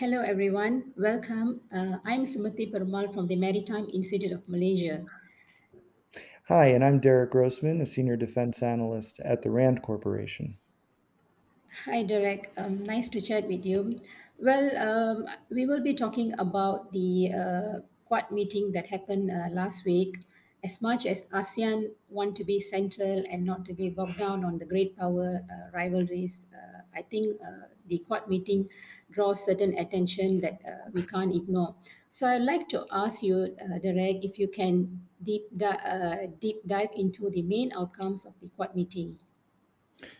Hello, everyone. Welcome. Uh, I'm Sumati Perumal from the Maritime Institute of Malaysia. Hi, and I'm Derek Grossman, a senior defense analyst at the RAND Corporation. Hi, Derek. Um, nice to chat with you. Well, um, we will be talking about the uh, Quad meeting that happened uh, last week. As much as ASEAN want to be central and not to be bogged down on the great power uh, rivalries, uh, I think uh, the Quad meeting draws certain attention that uh, we can't ignore. So I'd like to ask you, uh, Derek, if you can deep, di- uh, deep dive into the main outcomes of the Quad meeting.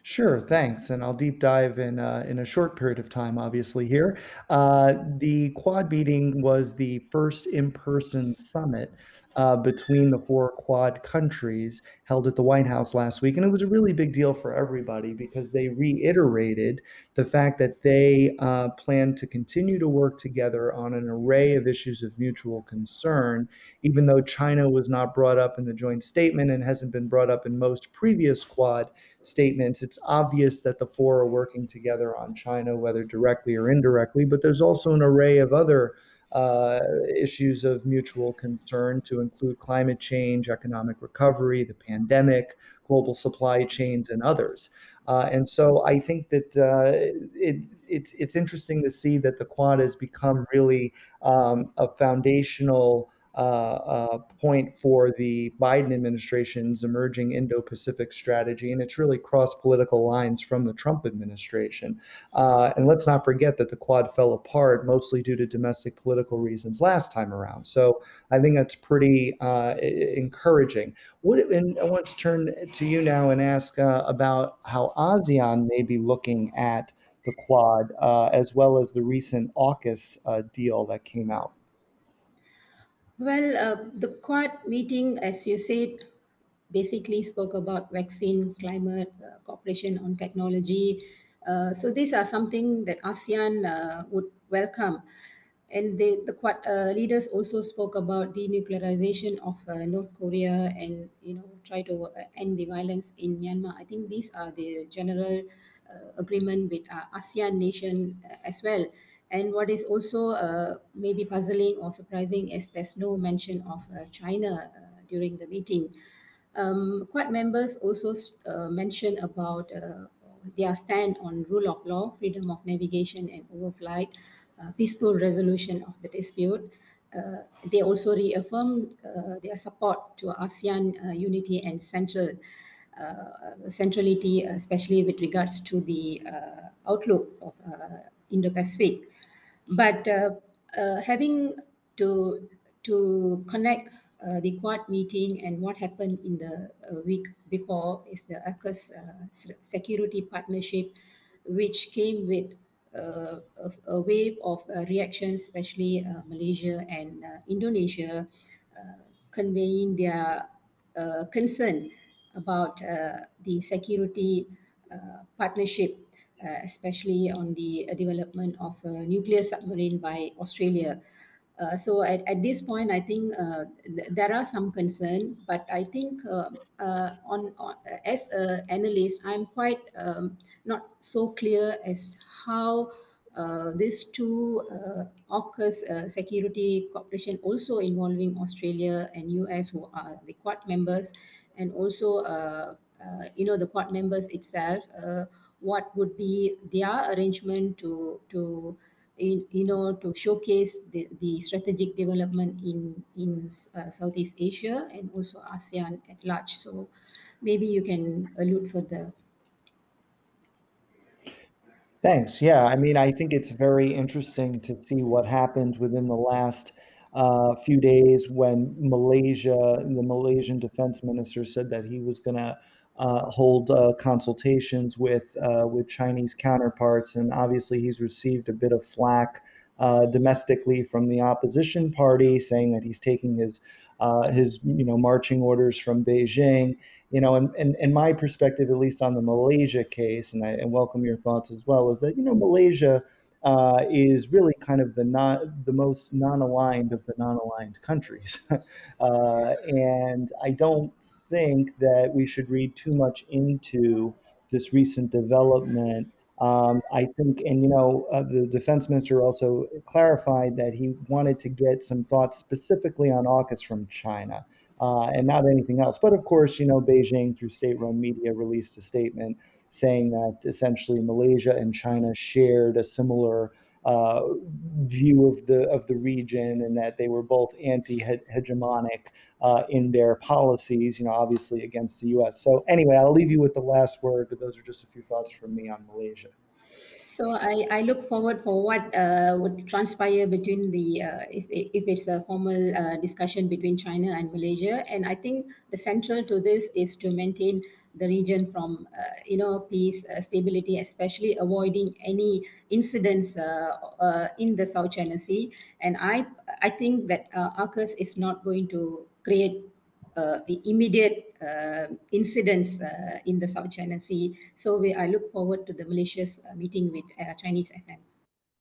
Sure, thanks. And I'll deep dive in uh, in a short period of time, obviously, here. Uh, the Quad meeting was the first in-person summit uh, between the four Quad countries held at the White House last week. And it was a really big deal for everybody because they reiterated the fact that they uh, plan to continue to work together on an array of issues of mutual concern, even though China was not brought up in the joint statement and hasn't been brought up in most previous Quad statements. It's obvious that the four are working together on China, whether directly or indirectly, but there's also an array of other uh, issues of mutual concern to include climate change, economic recovery, the pandemic, global supply chains, and others. Uh, and so I think that uh, it, it's it's interesting to see that the Quad has become really um, a foundational uh, uh, point for the Biden administration's emerging Indo Pacific strategy. And it's really crossed political lines from the Trump administration. Uh, and let's not forget that the Quad fell apart mostly due to domestic political reasons last time around. So I think that's pretty uh, encouraging. What, and I want to turn to you now and ask uh, about how ASEAN may be looking at the Quad, uh, as well as the recent AUKUS deal that came out. Well, uh, the Quad meeting, as you said, basically spoke about vaccine, climate, uh, cooperation on technology. Uh, so these are something that ASEAN uh, would welcome. And they, the Quad uh, leaders also spoke about denuclearization of uh, North Korea and you know try to end the violence in Myanmar. I think these are the general agreement with ASEAN nation as well. And what is also uh, maybe puzzling or surprising is there's no mention of uh, China uh, during the meeting. Um, Quad members also uh, mentioned about uh, their stand on rule of law, freedom of navigation and overflight, uh, peaceful resolution of the dispute. they also reaffirmed their support to ASEAN unity and central centrality, especially with regards to the outlook of Indo-Pacific. But uh, uh, having to to connect uh, the Quad meeting and what happened in the uh, week before is the AUKUS uh, security partnership, which came with uh, a, a, wave of reactions, especially Malaysia and Indonesia, conveying their concern about the security partnership uh, especially on the uh, development of a nuclear submarine by Australia. Uh, so at, at this point, I think uh, th- there are some concern, but I think uh, uh, on, on, as an analyst, I'm quite um, not so clear as how these two AUKUS security cooperation, also involving Australia and US, who are the Quad members, and also you know the Quad members itself what would be their arrangement to to in, you know to showcase the, the strategic development in in uh, Southeast Asia and also ASEAN at large. So maybe you can allude further. Thanks. Yeah, I mean, I think it's very interesting to see what happened within the last uh, few days when Malaysia, the Malaysian defense minister, said that he was going to hold uh, consultations with uh, with Chinese counterparts, and obviously he's received a bit of flack uh, domestically from the opposition party, saying that he's taking his uh, his you know marching orders from Beijing. You know, and, and, and my perspective, at least on the Malaysia case, and I and welcome your thoughts as well, is that you know Malaysia uh, is really kind of the not the most non-aligned of the non-aligned countries, uh, and I don't think that we should read too much into this recent development Um, I think, and you know, uh, the defense minister also clarified that he wanted to get some thoughts specifically on AUKUS from China uh, and not anything else. But of course, you know, Beijing through state-run media released a statement saying that essentially Malaysia and China shared a similar uh, view of the of the region, and that they were both anti-hegemonic uh, in their policies. You know, obviously against the U.S. So anyway, I'll leave you with the last word, but those are just a few thoughts from me on Malaysia. So I, I look forward for what uh, would transpire between the uh, if, if it's a formal uh, discussion between China and Malaysia, and I think the central to this is to maintain the region from uh, you know peace, uh, stability, especially avoiding any incidents uh, in the South China Sea. And I I think that AUKUS is not going to create uh, immediate uh, incidents uh, in the South China Sea. So we, I look forward to the Malaysia's meeting with Chinese FM.